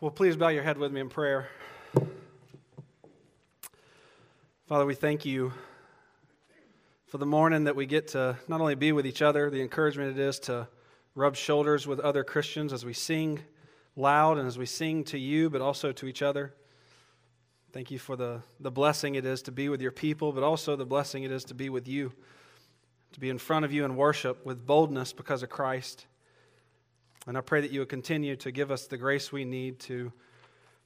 Well, please bow your head with me in prayer. Father, we thank you for the morning that we get to not only be with each other, the encouragement it is to rub shoulders with other Christians as we sing loud and as we sing to you, but also to each other. Thank you for the, the blessing it is to be with your people, but also the blessing it is to be with you, to be in front of you in worship with boldness because of Christ. And I pray that you would continue to give us the grace we need to,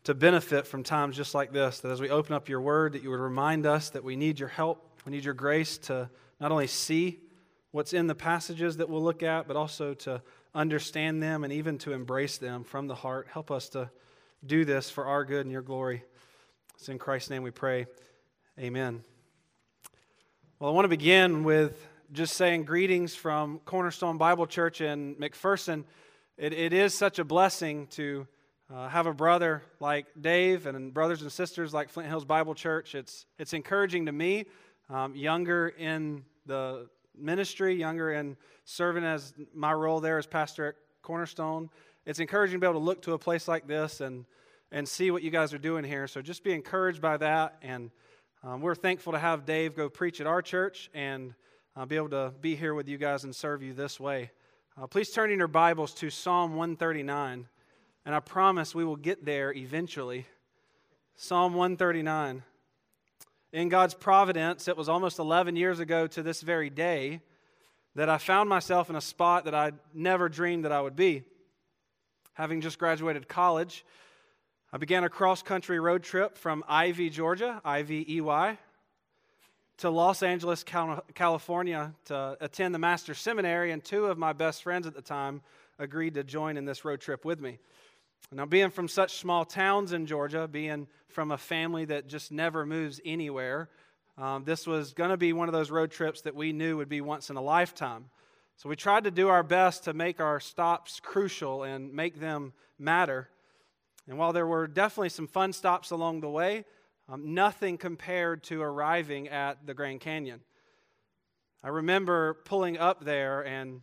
to benefit from times just like this, that as we open up your word, that you would remind us that we need your help, we need your grace to not only see what's in the passages that we'll look at, but also to understand them and even to embrace them from the heart. Help us to do this for our good and your glory. It's in Christ's name we pray. Amen. Well, I want to begin with just saying greetings from Cornerstone Bible Church in McPherson. It, it is such a blessing to uh, have a brother like Dave and brothers and sisters like Flint Hills Bible Church. It's, it's encouraging to me, um, younger in the ministry, younger in serving as my role there as pastor at Cornerstone. It's encouraging to be able to look to a place like this and, and see what you guys are doing here. So just be encouraged by that. And um, we're thankful to have Dave go preach at our church and uh, be able to be here with you guys and serve you this way. Uh, please turn in your Bibles to Psalm 139, and I promise we will get there eventually. Psalm 139. In God's providence, it was almost 11 years ago to this very day that I found myself in a spot that I never dreamed that I would be. Having just graduated college, I began a cross country road trip from Ivey, Georgia, I V E Y, to Los Angeles, California to attend the Master's Seminary, and two of my best friends at the time agreed to join in this road trip with me. Now, being from such small towns in Georgia, being from a family that just never moves anywhere, um, this was going to be one of those road trips that we knew would be once in a lifetime. So we tried to do our best to make our stops crucial and make them matter. And while there were definitely some fun stops along the way, um, nothing compared to arriving at the Grand Canyon. I remember pulling up there, and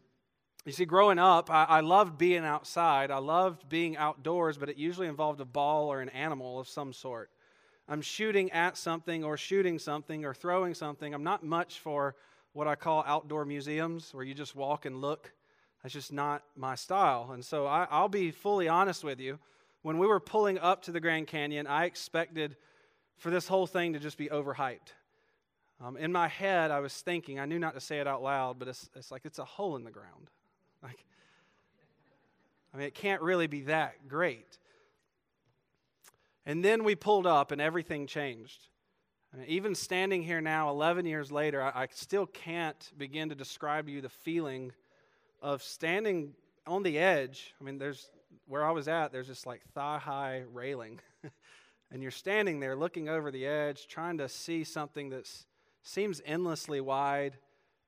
you see, growing up, I, I loved being outside. I loved being outdoors, but it usually involved a ball or an animal of some sort. I'm shooting at something or shooting something or throwing something. I'm not much for what I call outdoor museums where you just walk and look. That's just not my style. And so I, will be fully honest with you. When we were pulling up to the Grand Canyon, I expected for this whole thing to just be overhyped. Um, in my head, I was thinking, I knew not to say it out loud, but it's, it's like it's a hole in the ground. Like, I mean, it can't really be that great. And then we pulled up and everything changed. I mean, even standing here now, 11 years later, I, I still can't begin to describe to you the feeling of standing on the edge. I mean, there's where I was at, there's this like thigh high railing. and you're standing there looking over the edge, trying to see something that seems endlessly wide.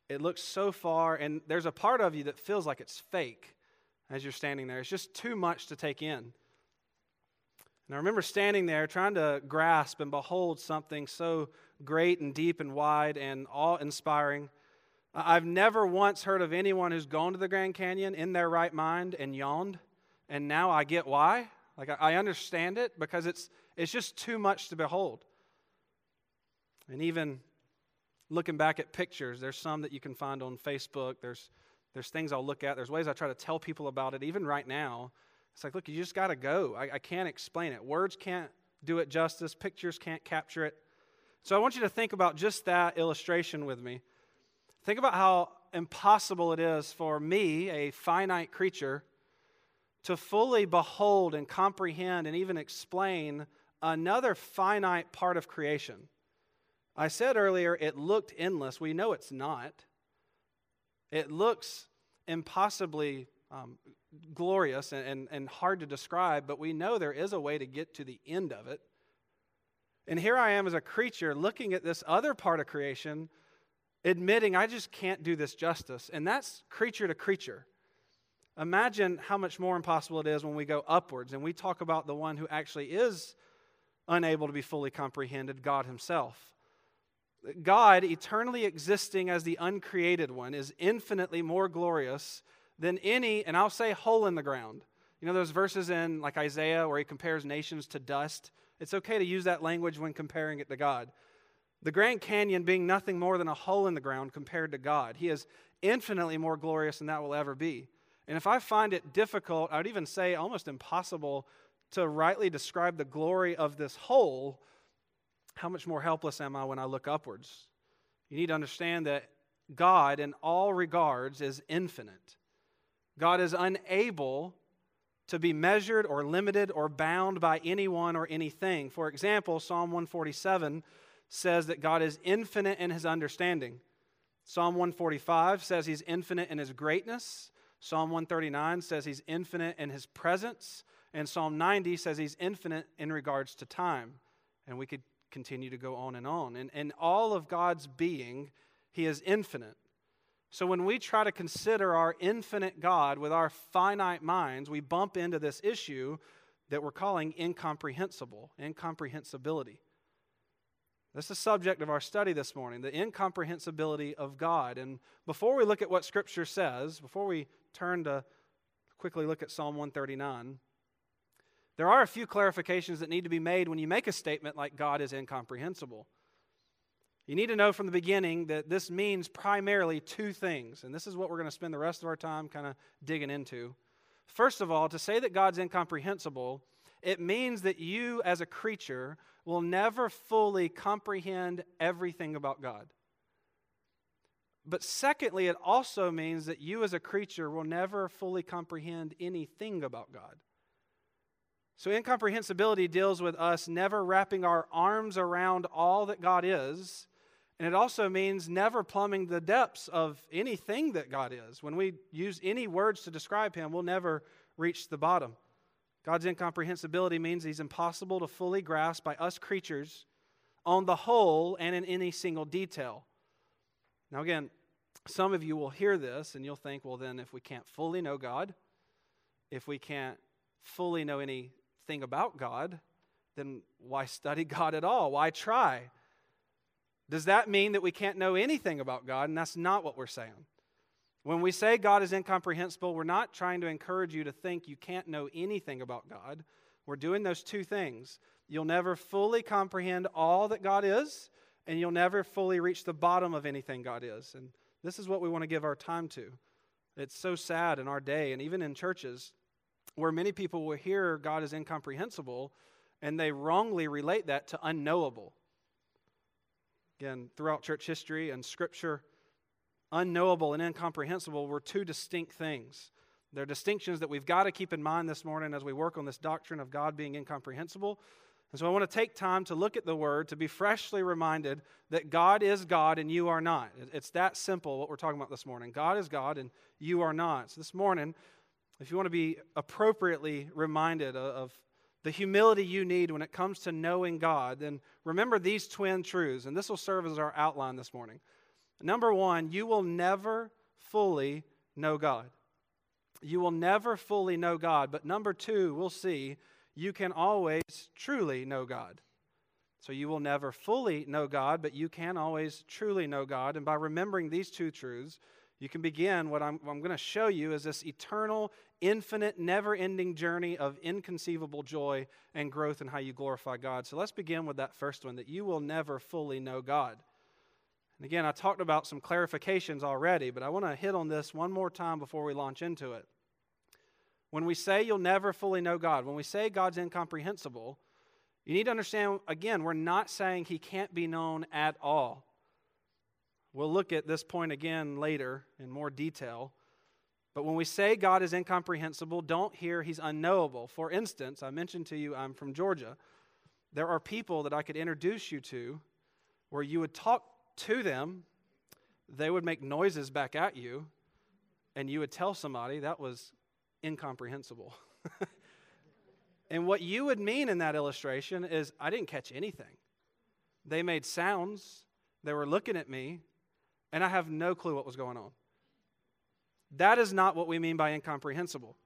It looks so far, and there's a part of you that feels like it's fake as you're standing there. It's just too much to take in. And I remember standing there trying to grasp and behold something so great and deep and wide and awe inspiring. I've never once heard of anyone who's gone to the Grand Canyon in their right mind and yawned, and now I get why. Like, I understand it because it's, it's just too much to behold. And even looking back at pictures, there's some that you can find on Facebook. There's, there's things I'll look at. There's ways I try to tell people about it, even right now. It's like, look, you just got to go. I, I can't explain it. Words can't do it justice, pictures can't capture it. So I want you to think about just that illustration with me. Think about how impossible it is for me, a finite creature, to fully behold and comprehend and even explain another finite part of creation. I said earlier it looked endless. We know it's not. It looks impossibly um, glorious and, and, and hard to describe, but we know there is a way to get to the end of it. And here I am as a creature looking at this other part of creation, admitting I just can't do this justice. And that's creature to creature. Imagine how much more impossible it is when we go upwards and we talk about the one who actually is unable to be fully comprehended, God Himself. God, eternally existing as the uncreated one, is infinitely more glorious than any, and I'll say hole in the ground, You know, those verses in like Isaiah where he compares nations to dust. It's okay to use that language when comparing it to God. The Grand Canyon being nothing more than a hole in the ground compared to God. He is infinitely more glorious than that will ever be. And if I find it difficult, I would even say almost impossible to rightly describe the glory of this whole, how much more helpless am I when I look upwards? You need to understand that God, in all regards, is infinite. God is unable to be measured or limited or bound by anyone or anything. For example, Psalm 147 says that God is infinite in his understanding. Psalm 145 says he's infinite in his greatness. Psalm 139 says he's infinite in his presence. And Psalm 90 says he's infinite in regards to time. And we could continue to go on and on. And in all of God's being, he is infinite. So when we try to consider our infinite God with our finite minds, we bump into this issue that we're calling incomprehensible, incomprehensibility. That's the subject of our study this morning, the incomprehensibility of God. And before we look at what Scripture says, before we turn to quickly look at Psalm 139, there are a few clarifications that need to be made when you make a statement like God is incomprehensible. You need to know from the beginning that this means primarily two things, and this is what we're going to spend the rest of our time kind of digging into. First of all, to say that God's incomprehensible, it means that you as a creature will never fully comprehend everything about God. But secondly, it also means that you as a creature will never fully comprehend anything about God. So, incomprehensibility deals with us never wrapping our arms around all that God is and it also means never plumbing the depths of anything that God is. When we use any words to describe Him, we'll never reach the bottom. God's incomprehensibility means He's impossible to fully grasp by us creatures on the whole and in any single detail. Now, again, some of you will hear this and you'll think, well, then, if we can't fully know God, if we can't fully know anything about God, then why study God at all? Why try? Does that mean that we can't know anything about God? And that's not what we're saying. When we say God is incomprehensible, we're not trying to encourage you to think you can't know anything about God. We're doing those two things. You'll never fully comprehend all that God is, and you'll never fully reach the bottom of anything God is. And this is what we want to give our time to. It's so sad in our day, and even in churches, where many people will hear God is incomprehensible, and they wrongly relate that to unknowable. Again, throughout church history and scripture, unknowable and incomprehensible were two distinct things. They're distinctions that we've got to keep in mind this morning as we work on this doctrine of God being incomprehensible. And so I want to take time to look at the word to be freshly reminded that God is God and you are not. It's that simple what we're talking about this morning. God is God and you are not. So this morning, if you want to be appropriately reminded of the humility you need when it comes to knowing God, then remember these twin truths, and this will serve as our outline this morning. Number one, you will never fully know God. You will never fully know God. But number two, we'll see, you can always truly know God. So you will never fully know God, but you can always truly know God. And by remembering these two truths, you can begin what I'm, I'm going to show you is this eternal, infinite, never ending journey of inconceivable joy and growth in how you glorify God. So let's begin with that first one that you will never fully know God. And again, I talked about some clarifications already, but I want to hit on this one more time before we launch into it. When we say you'll never fully know God, when we say God's incomprehensible, you need to understand, again, we're not saying he can't be known at all. We'll look at this point again later in more detail. But when we say God is incomprehensible, don't hear he's unknowable. For instance, I mentioned to you I'm from Georgia. There are people that I could introduce you to where you would talk to them, they would make noises back at you, and you would tell somebody that was incomprehensible. and what you would mean in that illustration is I didn't catch anything. They made sounds, they were looking at me, and I have no clue what was going on. That is not what we mean by incomprehensible.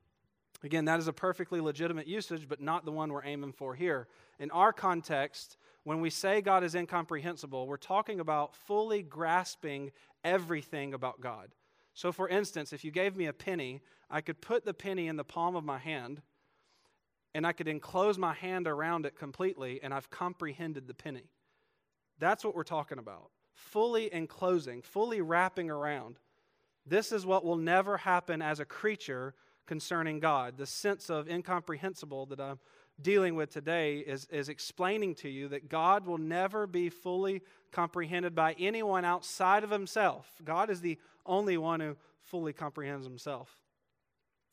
Again, that is a perfectly legitimate usage, but not the one we're aiming for here. In our context, when we say God is incomprehensible, we're talking about fully grasping everything about God. So, for instance, if you gave me a penny, I could put the penny in the palm of my hand and I could enclose my hand around it completely, and I've comprehended the penny. That's what we're talking about. Fully enclosing, fully wrapping around. This is what will never happen as a creature concerning God. The sense of incomprehensible that I'm dealing with today is, is explaining to you that God will never be fully comprehended by anyone outside of himself. God is the only one who fully comprehends himself.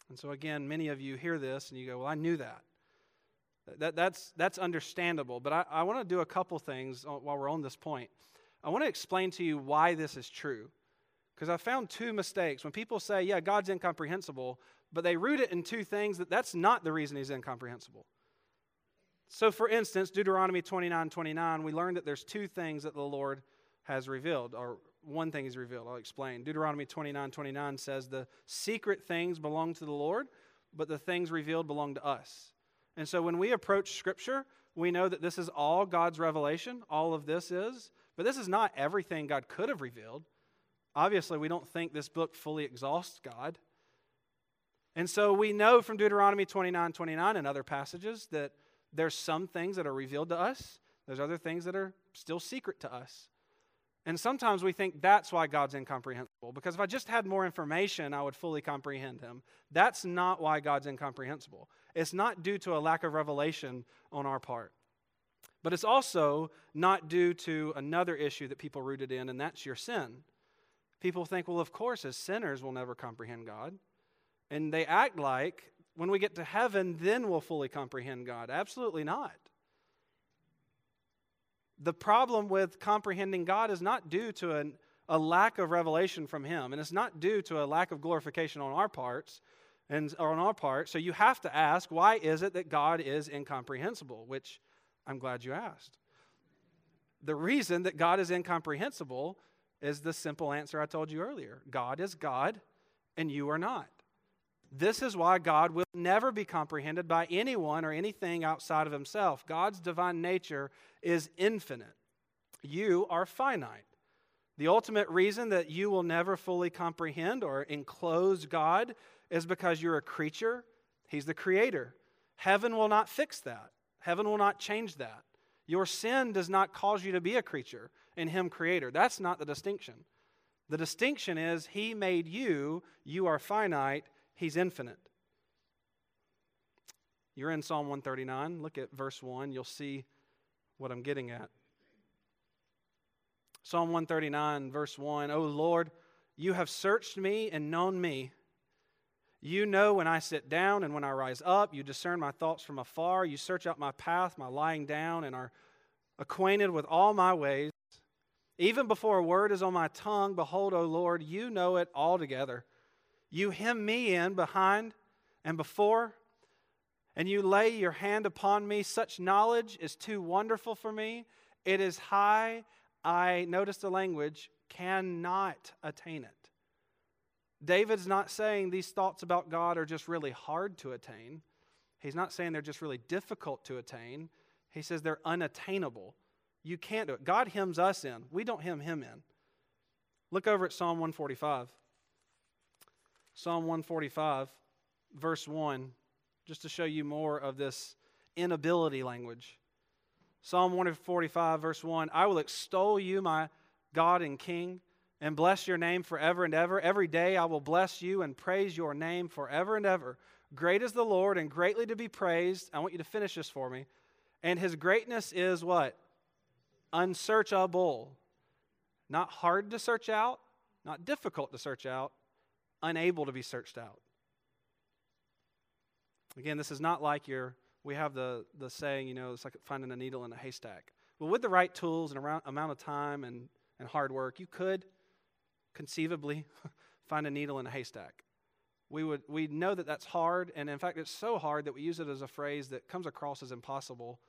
And so, again, many of you hear this and you go, Well, I knew that. that that's, that's understandable. But I, I want to do a couple things while we're on this point. I want to explain to you why this is true. Because I found two mistakes. When people say, Yeah, God's incomprehensible, but they root it in two things, that that's not the reason he's incomprehensible. So, for instance, Deuteronomy 29 29, we learn that there's two things that the Lord has revealed, or one thing he's revealed. I'll explain. Deuteronomy 29 29 says, The secret things belong to the Lord, but the things revealed belong to us. And so, when we approach Scripture, we know that this is all God's revelation. All of this is. But this is not everything God could have revealed. Obviously, we don't think this book fully exhausts God. And so we know from Deuteronomy 29 29 and other passages that there's some things that are revealed to us, there's other things that are still secret to us. And sometimes we think that's why God's incomprehensible, because if I just had more information, I would fully comprehend Him. That's not why God's incomprehensible. It's not due to a lack of revelation on our part. But it's also not due to another issue that people rooted in, and that's your sin. People think, well, of course, as sinners, we'll never comprehend God. And they act like when we get to heaven, then we'll fully comprehend God. Absolutely not. The problem with comprehending God is not due to an, a lack of revelation from Him, and it's not due to a lack of glorification on our parts and on our part. So you have to ask, why is it that God is incomprehensible? Which I'm glad you asked. The reason that God is incomprehensible is the simple answer I told you earlier. God is God, and you are not. This is why God will never be comprehended by anyone or anything outside of himself. God's divine nature is infinite. You are finite. The ultimate reason that you will never fully comprehend or enclose God is because you're a creature, He's the creator. Heaven will not fix that, heaven will not change that. Your sin does not cause you to be a creature and Him creator. That's not the distinction. The distinction is He made you, you are finite, He's infinite. You're in Psalm 139. Look at verse 1. You'll see what I'm getting at. Psalm 139, verse 1 O Lord, you have searched me and known me. You know when I sit down and when I rise up. You discern my thoughts from afar. You search out my path, my lying down, and are acquainted with all my ways. Even before a word is on my tongue, behold, O Lord, you know it altogether. You hem me in behind and before, and you lay your hand upon me. Such knowledge is too wonderful for me. It is high. I, notice the language, cannot attain it. David's not saying these thoughts about God are just really hard to attain. He's not saying they're just really difficult to attain. He says they're unattainable. You can't do it. God hems us in, we don't hem him in. Look over at Psalm 145. Psalm 145, verse 1, just to show you more of this inability language. Psalm 145, verse 1 I will extol you, my God and King, and bless your name forever and ever. Every day I will bless you and praise your name forever and ever. Great is the Lord and greatly to be praised. I want you to finish this for me. And his greatness is what? Unsearchable. Not hard to search out, not difficult to search out, unable to be searched out. Again, this is not like your, we have the, the saying, you know, it's like finding a needle in a haystack. Well, with the right tools and amount of time and, and hard work, you could conceivably find a needle in a haystack. We would we know that that's hard, and in fact, it's so hard that we use it as a phrase that comes across as impossible.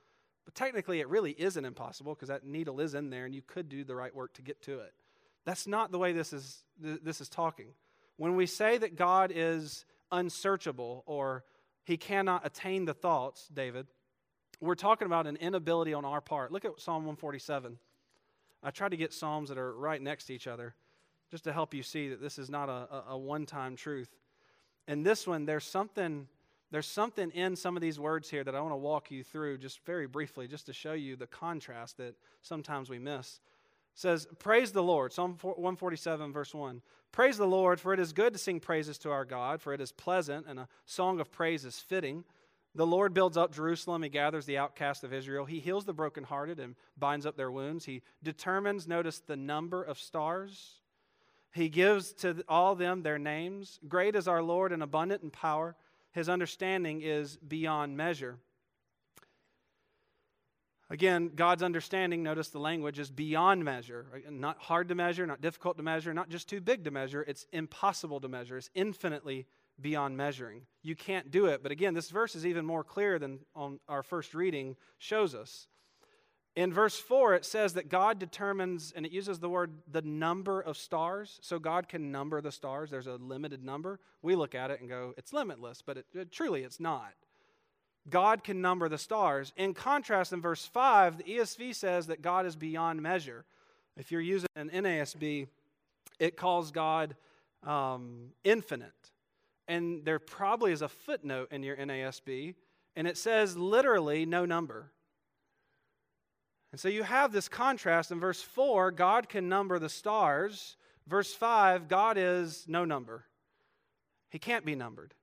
But technically, it really isn't impossible because that needle is in there, and you could do the right work to get to it. That's not the way this is this is talking. When we say that God is unsearchable or he cannot attain the thoughts, David, we're talking about an inability on our part. Look at Psalm 147. I tried to get Psalms that are right next to each other just to help you see that this is not a, a, one time truth. And this one, there's something. There's something in some of these words here that I want to walk you through just very briefly, just to show you the contrast that sometimes we miss says, Praise the Lord. Psalm 147, verse 1. Praise the Lord, for it is good to sing praises to our God, for it is pleasant, and a song of praise is fitting. The Lord builds up Jerusalem. He gathers the outcast of Israel. He heals the brokenhearted and binds up their wounds. He determines, notice, the number of stars. He gives to all them their names. Great is our Lord and abundant in power. His understanding is beyond measure. Again, God's understanding, notice the language, is beyond measure. Not hard to measure, not difficult to measure, not just too big to measure. It's impossible to measure. It's infinitely beyond measuring. You can't do it. But again, this verse is even more clear than on our first reading shows us. In verse 4, it says that God determines, and it uses the word the number of stars. So God can number the stars. There's a limited number. We look at it and go, it's limitless, but it, it, truly it's not. God can number the stars. In contrast, in verse 5, the ESV says that God is beyond measure. If you're using an NASB, it calls God um, infinite. And there probably is a footnote in your NASB, and it says literally no number. And so you have this contrast in verse 4 God can number the stars. Verse 5 God is no number, He can't be numbered.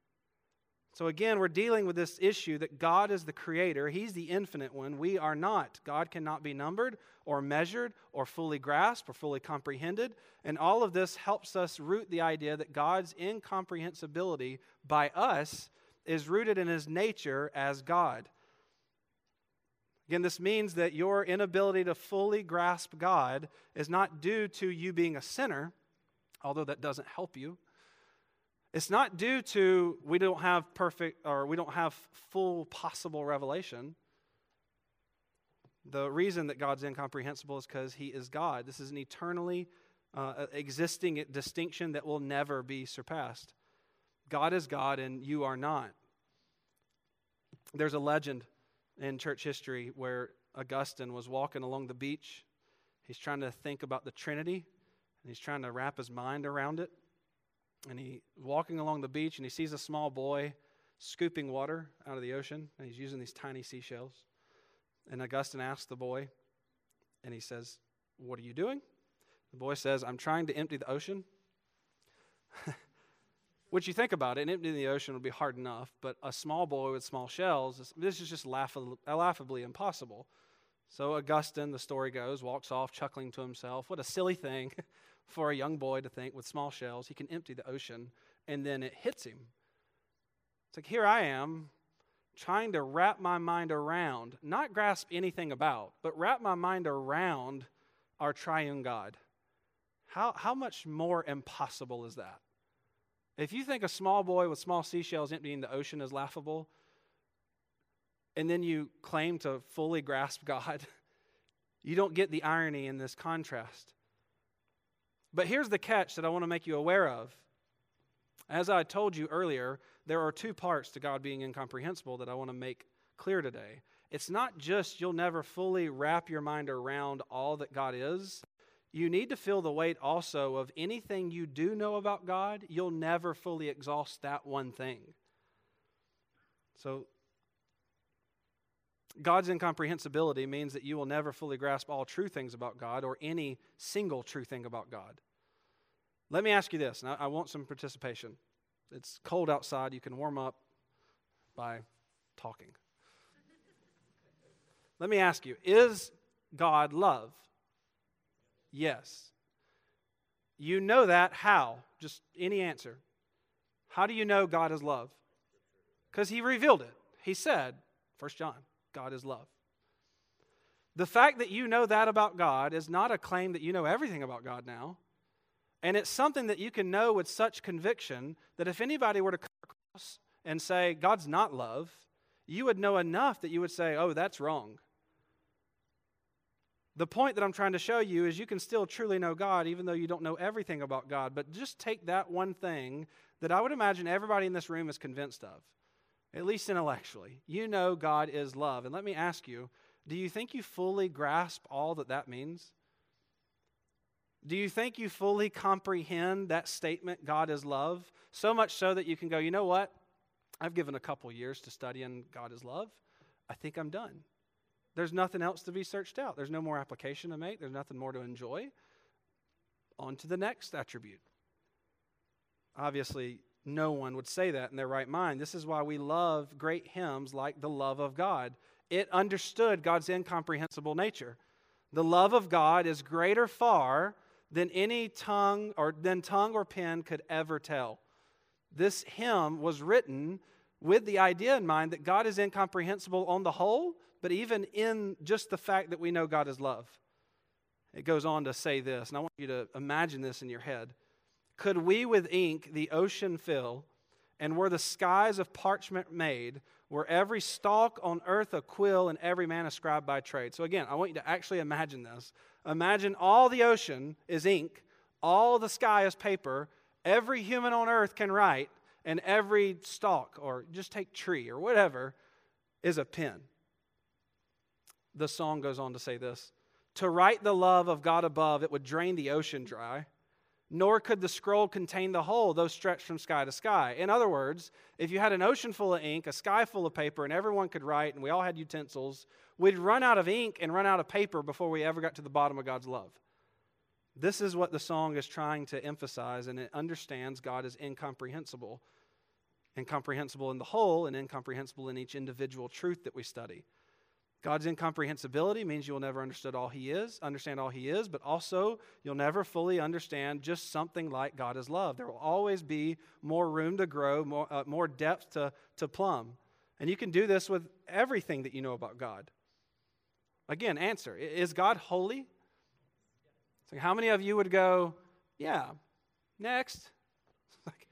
So again, we're dealing with this issue that God is the creator. He's the infinite one. We are not. God cannot be numbered or measured or fully grasped or fully comprehended. And all of this helps us root the idea that God's incomprehensibility by us is rooted in his nature as God. Again, this means that your inability to fully grasp God is not due to you being a sinner, although that doesn't help you. It's not due to we don't have perfect or we don't have full possible revelation. The reason that God's incomprehensible is because He is God. This is an eternally uh, existing distinction that will never be surpassed. God is God and you are not. There's a legend in church history where Augustine was walking along the beach. He's trying to think about the Trinity and he's trying to wrap his mind around it. And he walking along the beach and he sees a small boy scooping water out of the ocean and he's using these tiny seashells. And augustine asks the boy and he says what are you doing? The boy says i'm trying to empty the ocean which you think about it emptying the ocean would be hard enough but a small boy with small shells this is just laughably, laughably impossible so augustine the story goes walks off chuckling to himself what a silly thing for a young boy to think with small shells he can empty the ocean and then it hits him. It's like, here I am trying to wrap my mind around, not grasp anything about, but wrap my mind around our triune God. How, how much more impossible is that? If you think a small boy with small seashells emptying the ocean is laughable, and then you claim to fully grasp God, you don't get the irony in this contrast. But here's the catch that I want to make you aware of. As I told you earlier, there are two parts to God being incomprehensible that I want to make clear today. It's not just you'll never fully wrap your mind around all that God is. You need to feel the weight also of anything you do know about God, you'll never fully exhaust that one thing. So, God's incomprehensibility means that you will never fully grasp all true things about God or any single true thing about God. Let me ask you this, and I, want some participation. It's cold outside. You can warm up by talking. Let me ask you Is God love? Yes. You know that how? Just any answer. How do you know God is love? Because he revealed it. He said, 1 John, God is love. The fact that you know that about God is not a claim that you know everything about God now. And it's something that you can know with such conviction that if anybody were to come across and say, God's not love, you would know enough that you would say, oh, that's wrong. The point that I'm trying to show you is you can still truly know God even though you don't know everything about God. But just take that one thing that I would imagine everybody in this room is convinced of at least intellectually. You know God is love. And let me ask you do you think you fully grasp all that that means? Do you think you fully comprehend that statement, God is love? So much so that you can go, you know what? I've given a couple years to studying God is love. I think I'm done. There's nothing else to be searched out. There's no more application to make. There's nothing more to enjoy. On to the next attribute. Obviously, no one would say that in their right mind. This is why we love great hymns like the love of God. It understood God's incomprehensible nature. The love of God is greater far than any tongue or than tongue or pen could ever tell. This hymn was written with the idea in mind that God is incomprehensible on the whole, but even in just the fact that we know God is love. It goes on to say this, and I want you to imagine this in your head. Could we with ink the ocean fill, and were the skies of parchment made, were every stalk on earth a quill, and every man a scribe by trade? So, again, I want you to actually imagine this. Imagine all the ocean is ink, all the sky is paper, every human on earth can write, and every stalk, or just take tree or whatever, is a pen. The song goes on to say this To write the love of God above, it would drain the ocean dry, nor could the scroll contain the whole, though stretched from sky to sky. In other words, if you had an ocean full of ink, a sky full of paper, and everyone could write, and we all had utensils, we'd run out of ink and run out of paper before we ever got to the bottom of God's love. This is what the song is trying to emphasize, and it understands God is incomprehensible. Incomprehensible in the whole and incomprehensible in each individual truth that we study. God's incomprehensibility means you'll never understand all he is, understand all he is, but also you'll never fully understand just something like God is love. There will always be more room to grow, more, uh, more depth to, to plumb. And you can do this with everything that you know about God. Again, answer Is God holy? So how many of you would go, yeah, next? Like,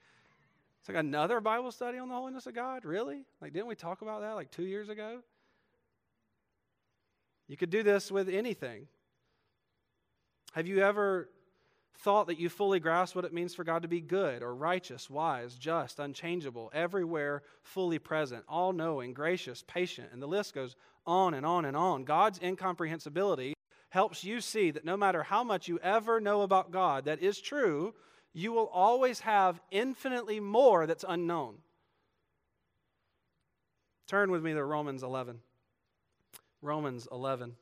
it's like another Bible study on the holiness of God? Really? Like, didn't we talk about that like two years ago? You could do this with anything. Have you ever thought that you fully grasp what it means for God to be good or righteous, wise, just, unchangeable, everywhere fully present, all knowing, gracious, patient, and the list goes on and on and on? God's incomprehensibility helps you see that no matter how much you ever know about God that is true, you will always have infinitely more that's unknown. Turn with me to Romans 11. Romans 11.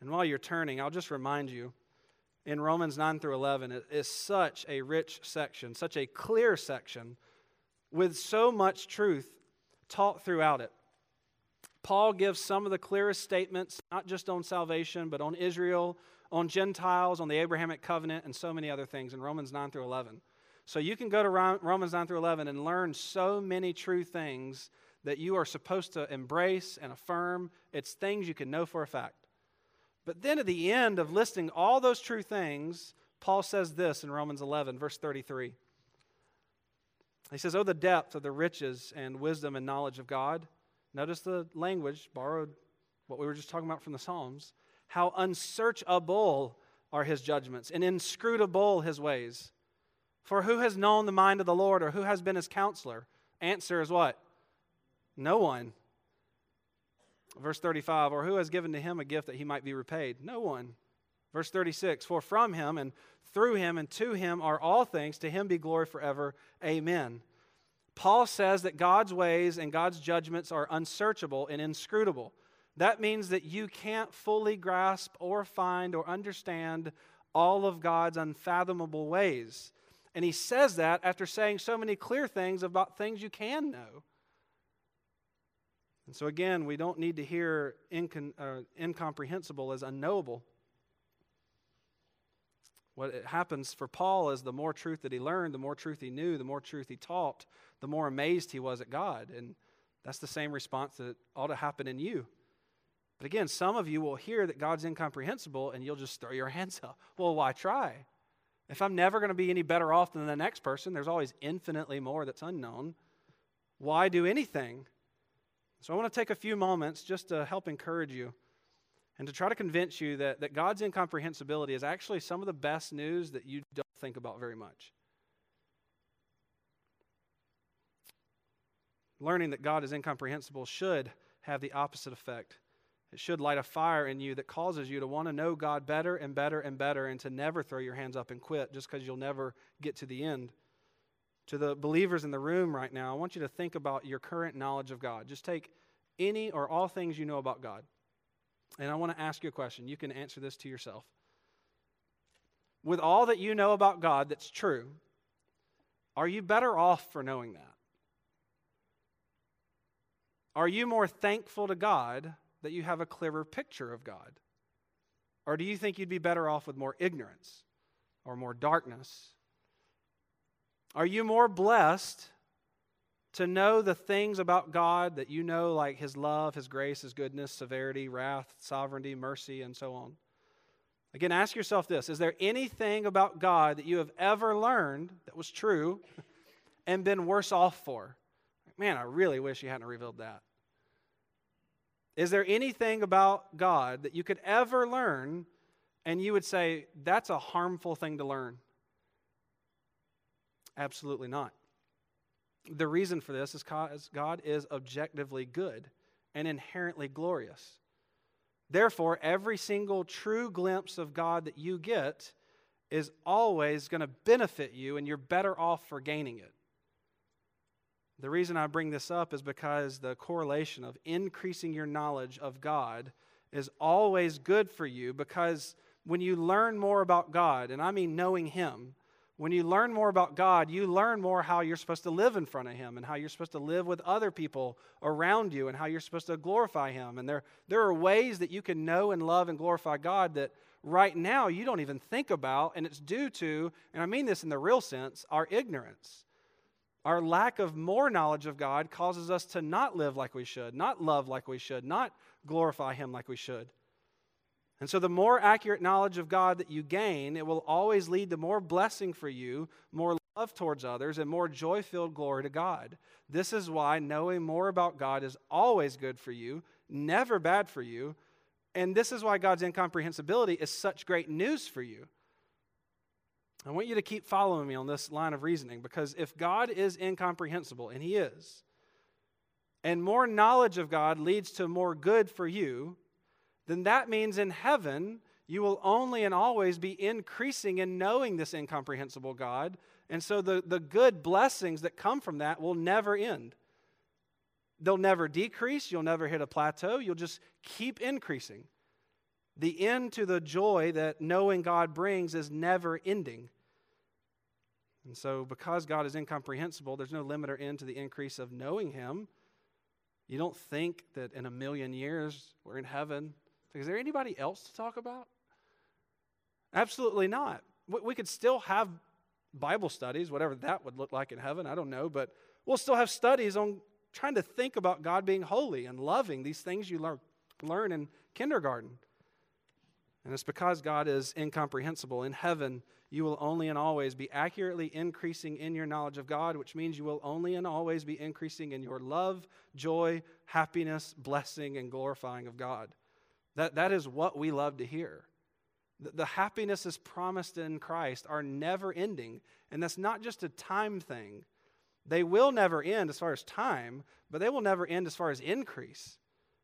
And while you're turning, I'll just remind you in Romans 9 through 11, it is such a rich section, such a clear section with so much truth taught throughout it. Paul gives some of the clearest statements, not just on salvation, but on Israel, on Gentiles, on the Abrahamic covenant, and so many other things in Romans 9 through 11. So you can go to Romans 9 through 11 and learn so many true things that you are supposed to embrace and affirm. It's things you can know for a fact. But then at the end of listing all those true things, Paul says this in Romans 11, verse 33. He says, Oh, the depth of the riches and wisdom and knowledge of God Notice the language borrowed what we were just talking about from the Psalms. How unsearchable are his judgments and inscrutable his ways. For who has known the mind of the Lord or who has been his counselor? Answer is what? No one. Verse 35 Or who has given to him a gift that he might be repaid? No one. Verse 36 For from him and through him and to him are all things, to him be glory forever. Amen. Paul says that God's ways and God's judgments are unsearchable and inscrutable. That means that you can't fully grasp or find or understand all of God's unfathomable ways. And he says that after saying so many clear things about things you can know. And so, again, we don't need to hear incon- uh, incomprehensible as unknowable. What happens for Paul is the more truth that he learned, the more truth he knew, the more truth he taught, the more amazed he was at God. And that's the same response that ought to happen in you. But again, some of you will hear that God's incomprehensible and you'll just throw your hands up. Well, why try? If I'm never going to be any better off than the next person, there's always infinitely more that's unknown. Why do anything? So I want to take a few moments just to help encourage you and to try to convince you that, that God's incomprehensibility is actually some of the best news that you don't think about very much. Learning that God is incomprehensible should have the opposite effect It should light a fire in you that causes you to want to know God better and better and better and to never throw your hands up and quit just because you'll never get to the end. To the believers in the room right now, I want you to think about your current knowledge of God. Just take any or all things you know about God. And I want to ask you a question. You can answer this to yourself. With all that you know about God that's true, are you better off for knowing that? Are you more thankful to God that you have a clearer picture of God? Or do you think you'd be better off with more ignorance or more darkness? Are you more blessed to know the things about God that you know, like His love, His grace, His goodness, severity, wrath, sovereignty, mercy, and so on? Again, ask yourself this Is there anything about God that you have ever learned that was true and been worse off for? Man, I really wish you hadn't revealed that. Is there anything about God that you could ever learn and you would say, that's a harmful thing to learn? Absolutely not. The reason for this is because God is objectively good and inherently glorious. Therefore, every single true glimpse of God that you get is always going to benefit you, and you're better off for gaining it. The reason I bring this up is because the correlation of increasing your knowledge of God is always good for you because when you learn more about God, and I mean knowing Him, when you learn more about God, you learn more how you're supposed to live in front of Him and how you're supposed to live with other people around you and how you're supposed to glorify Him. And there, there are ways that you can know and love and glorify God that right now you don't even think about, and it's due to, and I mean this in the real sense, our ignorance. Our lack of more knowledge of God causes us to not live like we should, not love like we should, not glorify Him like we should. And so, the more accurate knowledge of God that you gain, it will always lead to more blessing for you, more love towards others, and more joy filled glory to God. This is why knowing more about God is always good for you, never bad for you. And this is why God's incomprehensibility is such great news for you. I want you to keep following me on this line of reasoning because if God is incomprehensible, and He is, and more knowledge of God leads to more good for you, then that means in heaven you will only and always be increasing in knowing this incomprehensible God. And so the, the good blessings that come from that will never end. They'll never decrease. You'll never hit a plateau. You'll just keep increasing. The end to the joy that knowing God brings is never ending. And so, because God is incomprehensible, there's no limit or end to the increase of knowing Him. You don't think that in a million years we're in heaven. Is there anybody else to talk about? Absolutely not. We could still have Bible studies, whatever that would look like in heaven, I don't know, but we'll still have studies on trying to think about God being holy and loving, these things you learn, learn in kindergarten. And it's because God is incomprehensible. In heaven, you will only and always be accurately increasing in your knowledge of God, which means you will only and always be increasing in your love, joy, happiness, blessing, and glorifying of God. That, that is what we love to hear. The, the happinesses promised in Christ are never ending, and that's not just a time thing. They will never end as far as time, but they will never end as far as increase.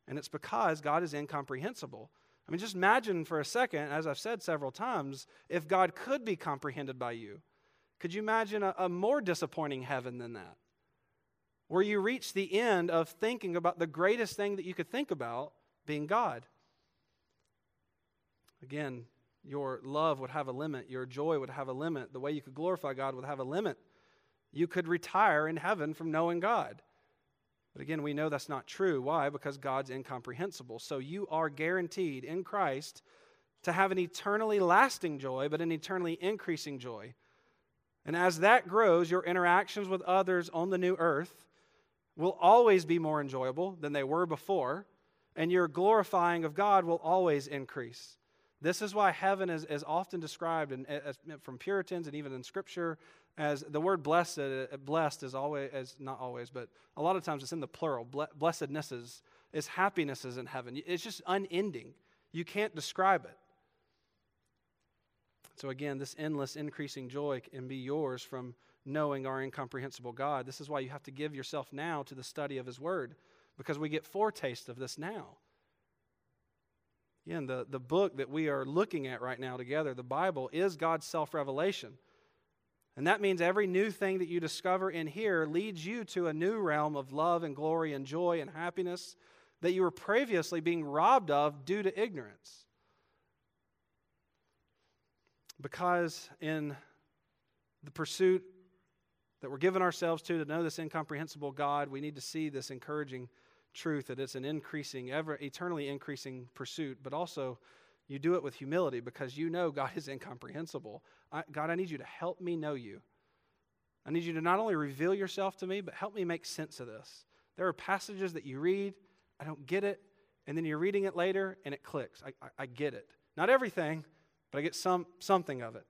And it's because God is incomprehensible. I mean, just imagine for a second, as I've said several times, if God could be comprehended by you. Could you imagine a, a, more disappointing heaven than that? Where you reach the end of thinking about the greatest thing that you could think about being God. Again, your love would have a limit, your joy would have a limit, the way you could glorify God would have a limit. You could retire in heaven from knowing God. But again, we know that's not true. Why? Because God's incomprehensible. So you are guaranteed in Christ to have an eternally lasting joy, but an eternally increasing joy. And as that grows, your interactions with others on the new earth will always be more enjoyable than they were before, and your glorifying of God will always increase. This is why heaven is, is often described in, as, from Puritans and even in Scripture as the word blessed, uh, blessed is always, as not always, but a lot of times it's in the plural. Blessednesses is happinesses in heaven. It's just unending. You can't describe it. So, again, this endless, increasing joy can be yours from knowing our incomprehensible God. This is why you have to give yourself now to the study of His Word, because we get foretaste of this now. Again, the, the book that we are looking at right now together, the Bible, is God's self revelation. And that means every new thing that you discover in here leads you to a new realm of love and glory and joy and happiness that you were previously being robbed of due to ignorance. Because in the pursuit that we're giving ourselves to to know this incomprehensible God, we need to see this encouraging truth that it's an increasing, ever eternally increasing pursuit, but also you do it with humility because you know God is incomprehensible. I, God, I need you to help me know you. I need you to not only reveal yourself to me, but help me make sense of this. There are passages that you read, I don't get it, and then you're reading it later and it clicks. I, I, I get it. Not everything, but I get some, something of it.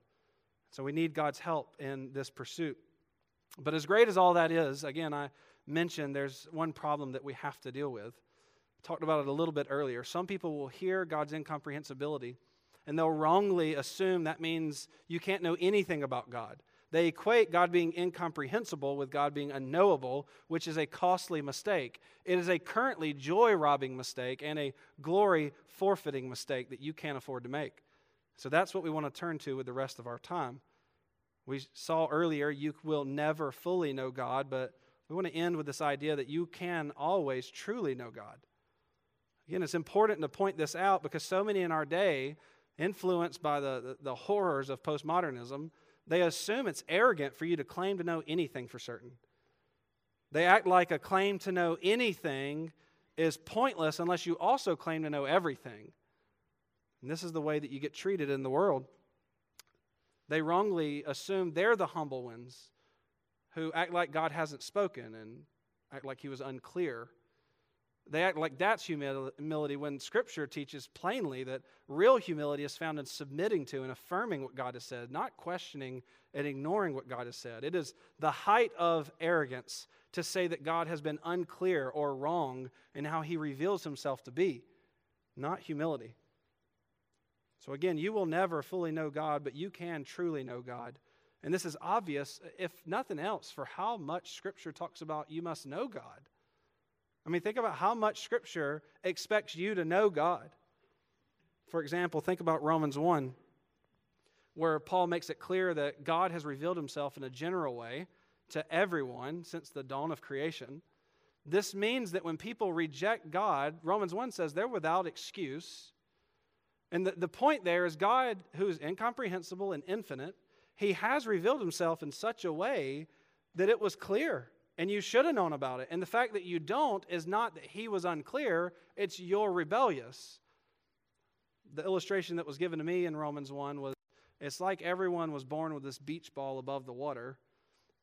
So we need God's help in this pursuit. But as great as all that is, again, I mentioned there's one problem that we have to deal with talked about it a little bit earlier. Some people will hear God's incomprehensibility and they'll wrongly assume that means you can't know anything about God. They equate God being incomprehensible with God being unknowable, which is a costly mistake. It is a currently joy robbing mistake and a glory forfeiting mistake that you can't afford to make. So that's what we want to turn to with the rest of our time. We saw earlier you will never fully know God, but we want to end with this idea that you can always truly know God. Again, it's important to point this out because so many in our day, influenced by the, the, the, horrors of postmodernism, they assume it's arrogant for you to claim to know anything for certain. They act like a claim to know anything is pointless unless you also claim to know everything. And this is the way that you get treated in the world. They wrongly assume they're the humble ones who act like God hasn't spoken and act like he was unclear they act like that's humility when Scripture teaches plainly that real humility is found in submitting to and affirming what God has said, not questioning and ignoring what God has said. It is the height of arrogance to say that God has been unclear or wrong in how he reveals himself to be, not humility. So, again, you will never fully know God, but you can truly know God. And this is obvious, if nothing else, for how much Scripture talks about you must know God. I mean, think about how much Scripture expects you to know God. For example, think about Romans 1, where Paul makes it clear that God has revealed himself in a general way to everyone since the dawn of creation. This means that when people reject God, Romans 1 says they're without excuse. And the, the point there is God, who is incomprehensible and infinite, he has revealed himself in such a way that it was clear and you should have known about it. And the fact that you don't is not that he was unclear, it's you're rebellious. The illustration that was given to me in Romans 1 was it's like everyone was born with this beach ball above the water,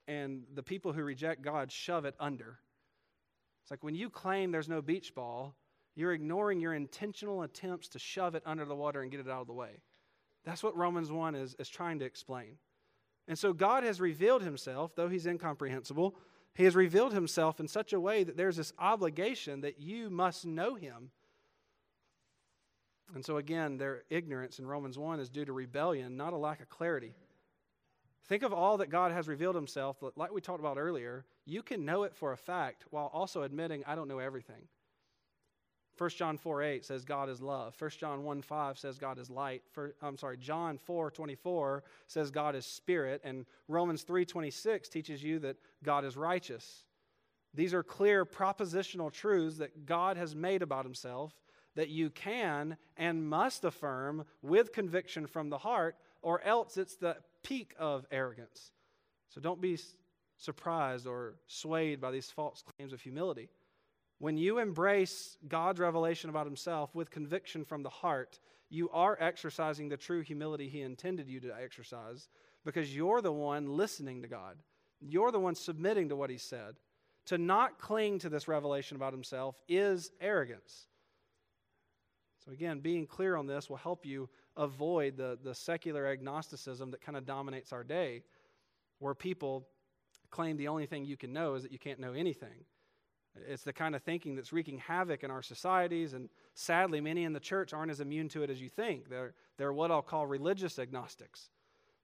and the people who reject God shove it under. It's like when you claim there's no beach ball, you're ignoring your intentional attempts to shove it under the water and get it out of the way. That's what Romans 1 is, is trying to explain. And so God has revealed himself, though he's incomprehensible he has revealed himself in such a way that there's this obligation that you must know him. And so, again, their ignorance in Romans 1 is due to rebellion, not a lack of clarity. Think of all that God has revealed himself, like we talked about earlier. You can know it for a fact while also admitting, I don't know everything. 1 John 4 8 says God is love. 1 John 1 5 says God is light. I'm sorry, John 4 24 says God is spirit. And Romans 3 26 teaches you that God is righteous. These are clear propositional truths that God has made about himself that you can and must affirm with conviction from the heart, or else it's the peak of arrogance. So don't be surprised or swayed by these false claims of humility. When you embrace God's revelation about Himself with conviction from the heart, you are exercising the true humility He intended you to exercise because you're the one listening to God. You're the one submitting to what He said. To not cling to this revelation about Himself is arrogance. So, again, being clear on this will help you avoid the, the secular agnosticism that kind of dominates our day, where people claim the only thing you can know is that you can't know anything. It's the kind of thinking that's wreaking havoc in our societies, and sadly, many in the church aren't as immune to it as you think. They're, they're what I'll call religious agnostics.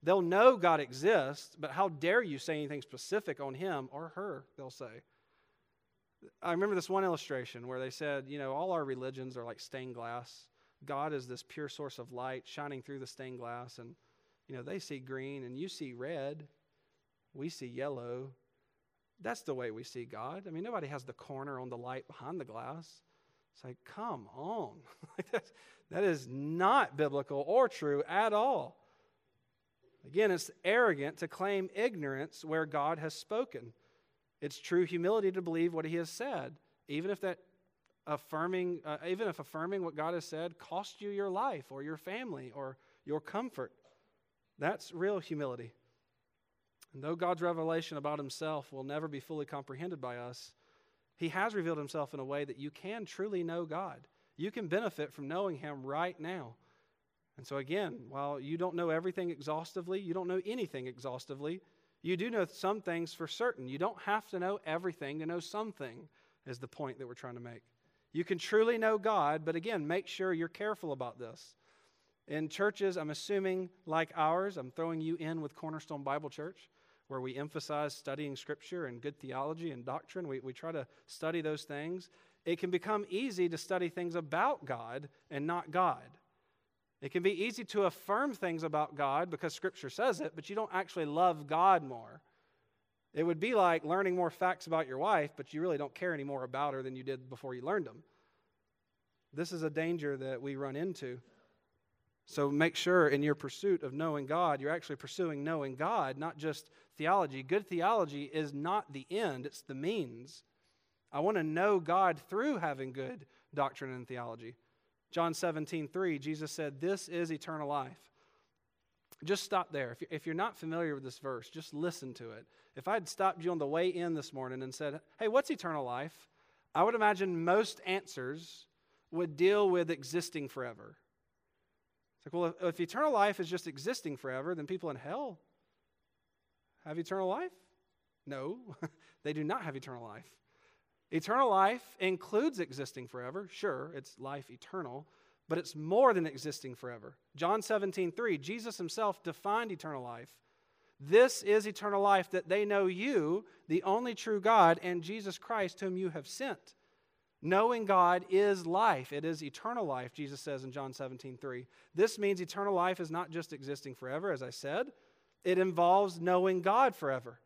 They'll know God exists, but how dare you say anything specific on him or her, they'll say. I remember this one illustration where they said, you know, all our religions are like stained glass. God is this pure source of light shining through the stained glass, and you know they see green and you see red, we see yellow. That's the way we see God. I mean, nobody has the corner on the light behind the glass. It's like, come on. that is not biblical or true at all. Again, it's arrogant to claim ignorance where God has spoken. It's true humility to believe what he has said, even if that affirming, uh, even if affirming what God has said cost you your life or your family or your comfort. That's real humility. And though God's revelation about himself will never be fully comprehended by us, he has revealed himself in a way that you can truly know God. You can benefit from knowing him right now. And so, again, while you don't know everything exhaustively, you don't know anything exhaustively, you do know some things for certain. You don't have to know everything to know something, is the point that we're trying to make. You can truly know God, but again, make sure you're careful about this. In churches, I'm assuming like ours, I'm throwing you in with Cornerstone Bible Church, where we emphasize studying Scripture and good theology and doctrine. We, we try to study those things. It can become easy to study things about God and not God. It can be easy to affirm things about God because Scripture says it, but you don't actually love God more. It would be like learning more facts about your wife, but you really don't care any more about her than you did before you learned them. This is a danger that we run into. So make sure in your pursuit of knowing God, you're actually pursuing knowing God, not just theology. Good theology is not the end, it's the means. I want to know God through having good doctrine and theology. John 17, 3, Jesus said, This is eternal life. Just stop there. If you're not familiar with this verse, just listen to it. If I had stopped you on the way in this morning and said, Hey, what's eternal life? I would imagine most answers would deal with existing forever. It's like, well, if, if eternal life is just existing forever, then people in hell have eternal life? No, they do not have eternal life. Eternal life includes existing forever. Sure, it's life eternal, but it's more than existing forever. John 17, 3, Jesus himself defined eternal life. This is eternal life, that they know you, the only true God, and Jesus Christ, whom you have sent. Knowing God is life. It is eternal life, Jesus says in John 17, 3. This means eternal life is not just existing forever, as I said, it involves knowing God forever.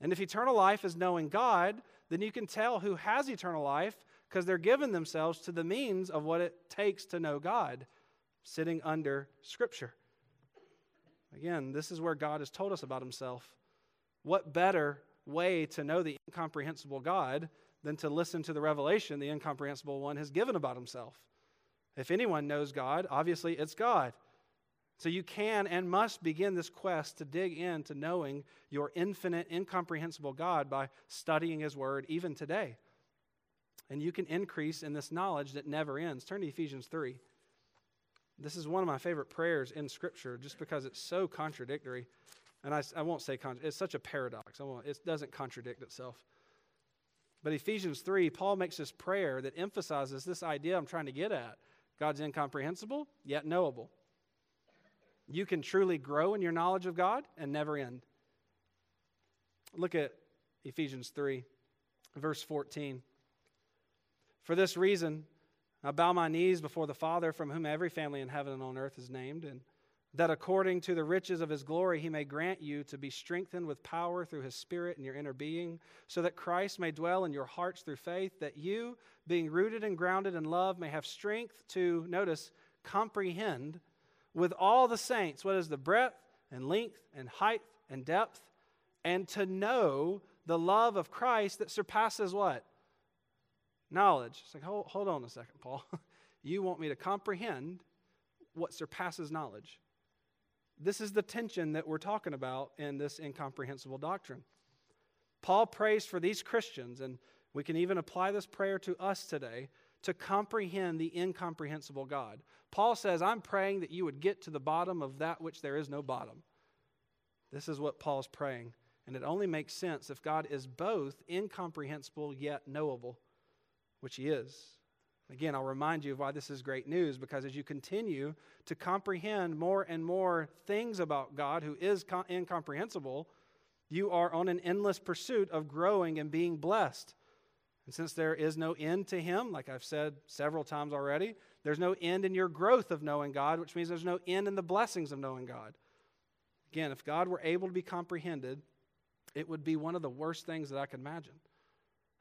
And if eternal life is knowing God, then you can tell who has eternal life because they're giving themselves to the means of what it takes to know God, sitting under Scripture. Again, this is where God has told us about Himself. What better way to know the incomprehensible God than to listen to the revelation the incomprehensible one has given about Himself? If anyone knows God, obviously it's God. So you can and must begin this quest to dig into knowing your infinite, incomprehensible God by studying His Word even today. And you can increase in this knowledge that never ends. Turn to Ephesians 3. This is one of my favorite prayers in Scripture just because it's so contradictory. And I, I won't say it's such a paradox. It doesn't contradict itself. But Ephesians 3, Paul makes this prayer that emphasizes this idea I'm trying to get at God's incomprehensible, yet knowable. You can truly grow in your knowledge of God and never end. Look at Ephesians 3, verse 14. For this reason, I bow my knees before the Father, from whom every family in heaven and on earth is named, and that according to the riches of his glory he may grant you to be strengthened with power through his Spirit in your inner being, so that Christ may dwell in your hearts through faith, that you, being rooted and grounded in love, may have strength to, notice, comprehend with all the saints what is the breadth and length and height and depth, and to know the love of Christ that surpasses what? Knowledge. It's like, hold, hold on a second, Paul. you want me to comprehend what surpasses knowledge. This is the tension that we're talking about in this incomprehensible doctrine. Paul prays for these Christians, and we can even apply this prayer to us today to comprehend the incomprehensible God. Paul says, I'm praying that you would get to the bottom of that which there is no bottom. This is what Paul's praying. And it only makes sense if God is both incomprehensible yet knowable, which he is. Again, I'll remind you of why this is great news because as you continue to comprehend more and more things about God who is incomprehensible, you are on an endless pursuit of growing and being blessed. And since there is no end to Him, like I've said several times already, there's no end in your growth of knowing God, which means there's no end in the blessings of knowing God. Again, if God were able to be comprehended, it would be one of the worst things that I could imagine.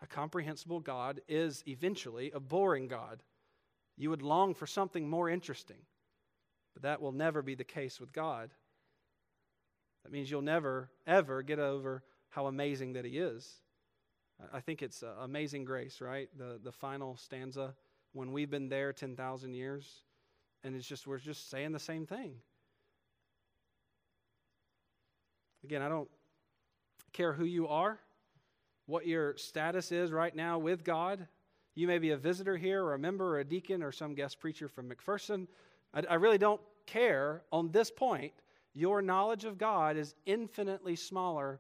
A comprehensible God is eventually a boring God. You would long for something more interesting, but that will never be the case with God. That means you'll never, ever get over how amazing that He is. I think it's uh, amazing grace, right? The, the final stanza, when we've been there 10,000 years, and it's just, we're just saying the same thing. Again, I don't care who you are, what your status is right now with God. You may be a visitor here, or a member, or a deacon, or some guest preacher from McPherson. I, I really don't care on this point. Your knowledge of God is infinitely smaller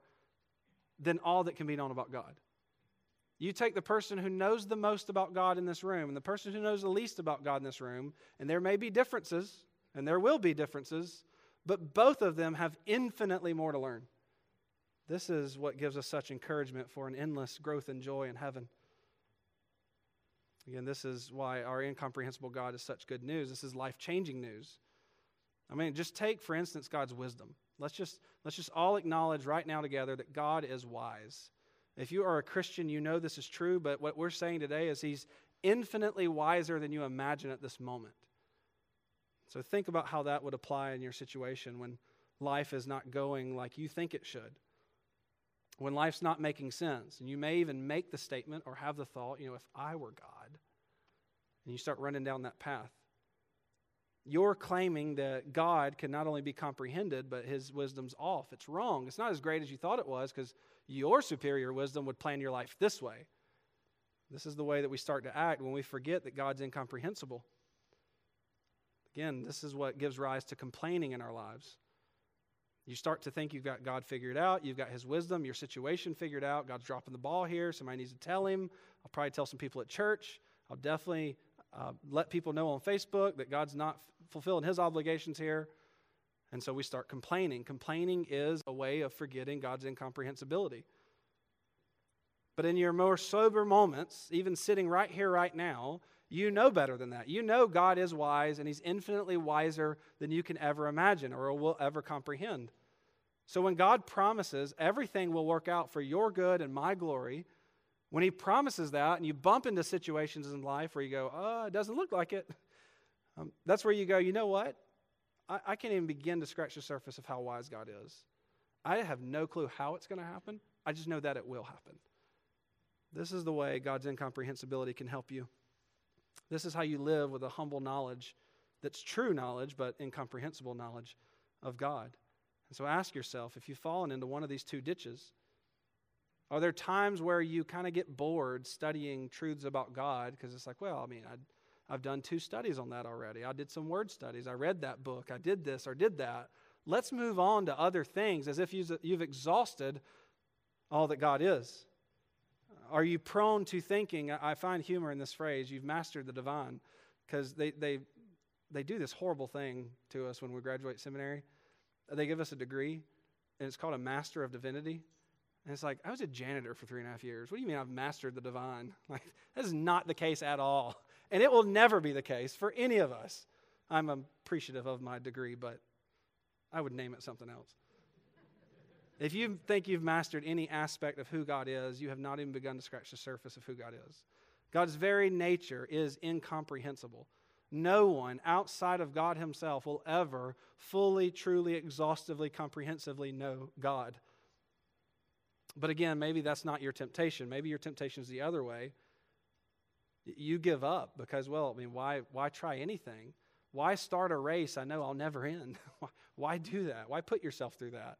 than all that can be known about God. You take the person who knows the most about God in this room and the person who knows the least about God in this room, and there may be differences, and there will be differences, but both of them have infinitely more to learn. This is what gives us such encouragement for an endless growth and joy in heaven. Again, this is why our incomprehensible God is such good news. This is life changing news. I mean, just take, for instance, God's wisdom. Let's just, let's just all acknowledge right now together that God is wise. If you are a Christian, you know this is true, but what we're saying today is He's infinitely wiser than you imagine at this moment. So think about how that would apply in your situation when life is not going like you think it should when life's not making sense. And you may even make the statement or have the thought, you know, if I were God, and you start running down that path. You're claiming that God can not only be comprehended, but his wisdom's off. It's wrong. It's not as great as you thought it was because your superior wisdom would plan your life this way. This is the way that we start to act when we forget that God's incomprehensible. Again, this is what gives rise to complaining in our lives. You start to think you've got God figured out, you've got His wisdom, your situation figured out. God's dropping the ball here. Somebody needs to tell Him. I'll probably tell some people at church. I'll definitely uh, let people know on Facebook that God's not f- fulfilling His obligations here. And so we start complaining. Complaining is a way of forgetting God's incomprehensibility. But in your more sober moments, even sitting right here, right now, you know better than that. You know God is wise and He's infinitely wiser than you can ever imagine or will ever comprehend. So when God promises everything will work out for your good and my glory, when He promises that and you bump into situations in life where you go, oh, it doesn't look like it, um, that's where you go, you know what? I, I can't even begin to scratch the surface of how wise God is. I have no clue how it's going to happen. I just know that it will happen. This is the way God's incomprehensibility can help you. This is how you live with a humble knowledge that's true knowledge, but incomprehensible knowledge of God. And so ask yourself if you've fallen into one of these two ditches, are there times where you kind of get bored studying truths about God because it's like, well, I mean, i have done two studies on that already. I did some word studies. I read that book. I did this or did that. Let's move on to other things as if you've exhausted all that God is. Are you prone to thinking? I find humor in this phrase, you've mastered the divine, because they, they, they do this horrible thing to us when we graduate seminary they give us a degree, and it's called a Master of Divinity. And it's like, I was a janitor for three and a half years. What do you mean I've mastered the divine? Like, that is not the case at all. And it will never be the case for any of us. I'm appreciative of my degree, but I would name it something else. if you think you've mastered any aspect of who God is, you have not even begun to scratch the surface of who God is. God's very nature is incomprehensible. No one outside of God Himself will ever fully, truly, exhaustively, comprehensively know God. But again, maybe that's not your temptation. Maybe your temptation is the other way. You give up because, well, I mean, why, why try anything? Why start a race I know I'll never end? why do that? Why put yourself through that?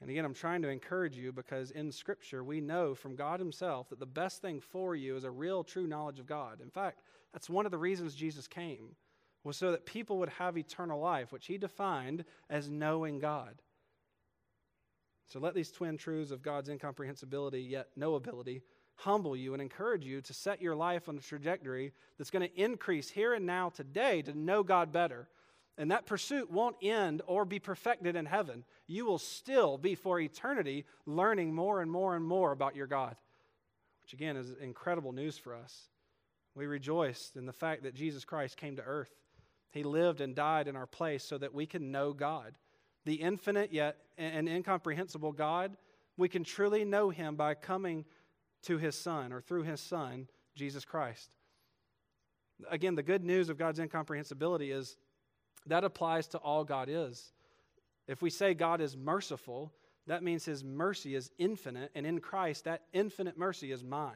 And again, I'm trying to encourage you because in Scripture, we know from God Himself that the best thing for you is a real, true knowledge of God. In fact, that's one of the reasons Jesus came, was so that people would have eternal life, which He defined as knowing God. So let these twin truths of God's incomprehensibility, yet knowability, humble you and encourage you to set your life on a trajectory that's going to increase here and now today to know God better and that pursuit won't end or be perfected in heaven. You will still be for eternity learning more and more and more about your God. which again is incredible news for us. We rejoice in the fact that Jesus Christ came to earth. He lived and died in our place so that we can know God. The infinite yet and incomprehensible God, we can truly know him by coming to his Son or through his Son, Jesus Christ. Again, the good news of God's incomprehensibility is that applies to all God is. If we say God is merciful, that means his mercy is infinite, and in Christ, that infinite mercy is mine.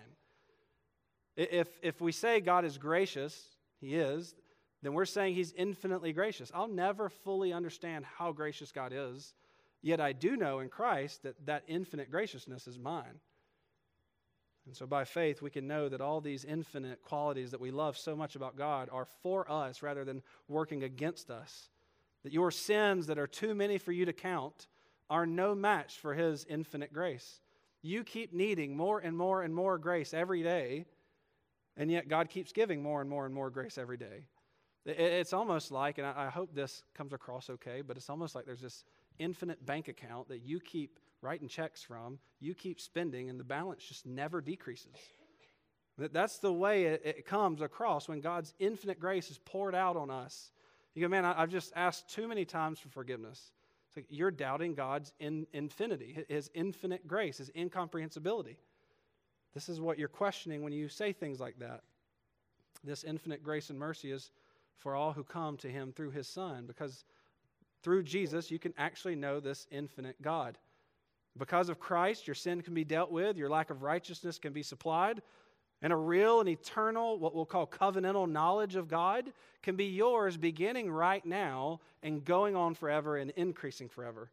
If, if we say God is gracious, he is, then we're saying he's infinitely gracious. I'll never fully understand how gracious God is, yet I do know in Christ that that infinite graciousness is mine. And so by faith, we can know that all these infinite qualities that we love so much about God are for us rather than working against us. That your sins that are too many for you to count are no match for His infinite grace. You keep needing more and more and more grace every day, and yet God keeps giving more and more and more grace every day. It's almost like, and I hope this comes across okay, but it's almost like there's this infinite bank account that you keep writing checks from, you keep spending, and the balance just never decreases. That's the way it comes across when God's infinite grace is poured out on us. You go, man, I've just asked too many times for forgiveness. It's like you're doubting God's in, infinity, His infinite grace, His incomprehensibility. This is what you're questioning when you say things like that. This infinite grace and mercy is for all who come to Him through His Son, because through Jesus, you can actually know this infinite God. Because of Christ, your sin can be dealt with, your lack of righteousness can be supplied, and a real and eternal, what we'll call covenantal knowledge of God, can be yours beginning right now and going on forever and increasing forever.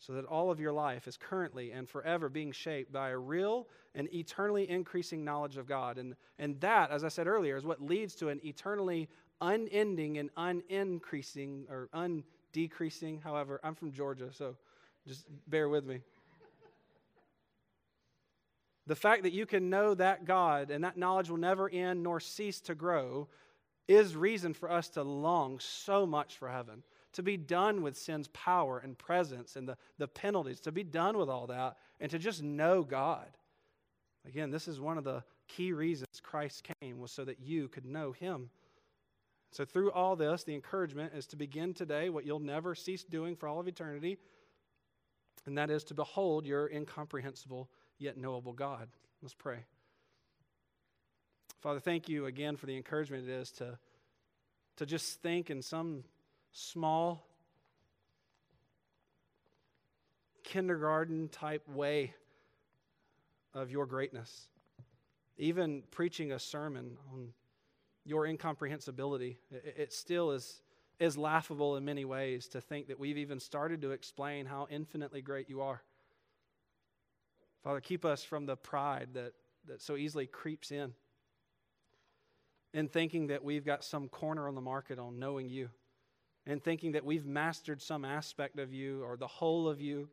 So that all of your life is currently and forever being shaped by a real and eternally increasing knowledge of God. And, and that, as I said earlier, is what leads to an eternally unending and unincreasing or undecreasing. However, I'm from Georgia, so just bear with me. The fact that you can know that God and that knowledge will never end nor cease to grow is reason for us to long so much for heaven, to be done with sin's power and presence and the, the penalties, to be done with all that, and to just know God. Again, this is one of the key reasons Christ came, was so that you could know Him. So, through all this, the encouragement is to begin today what you'll never cease doing for all of eternity, and that is to behold your incomprehensible yet knowable God. Let's pray. Father, thank you again for the encouragement it is to, to just think in some small, kindergarten type way of your greatness. Even preaching a sermon on your incomprehensibility, it, it still is, is laughable in many ways to think that we've even started to explain how infinitely great you are. Father, keep us from the pride that, that so easily creeps in in thinking that we've got some corner on the market on knowing you and thinking that we've mastered some aspect of you or the whole of you.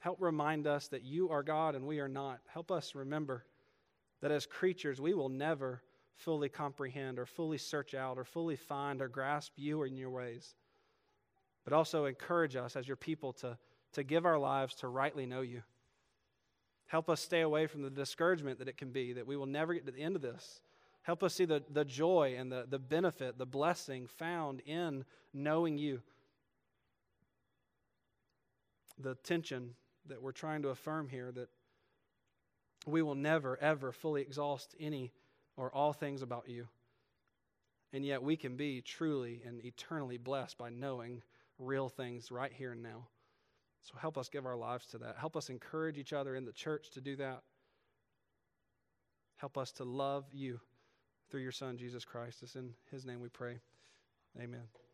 Help remind us that you are God and we are not. Help us remember that as creatures, we will never fully comprehend or fully search out or fully find or grasp you in your ways. But also encourage us as your people to, to give our lives to rightly know you. Help us stay away from the discouragement that it can be, that we will never get to the end of this. Help us see the, the joy and the, the benefit, the blessing found in knowing you. The tension that we're trying to affirm here that we will never, ever fully exhaust any or all things about you. And yet we can be truly and eternally blessed by knowing real things right here and now. So help us give our lives to that. Help us encourage each other in the church to do that. Help us to love you through your Son, Jesus Christ. It's in His name we pray. Amen.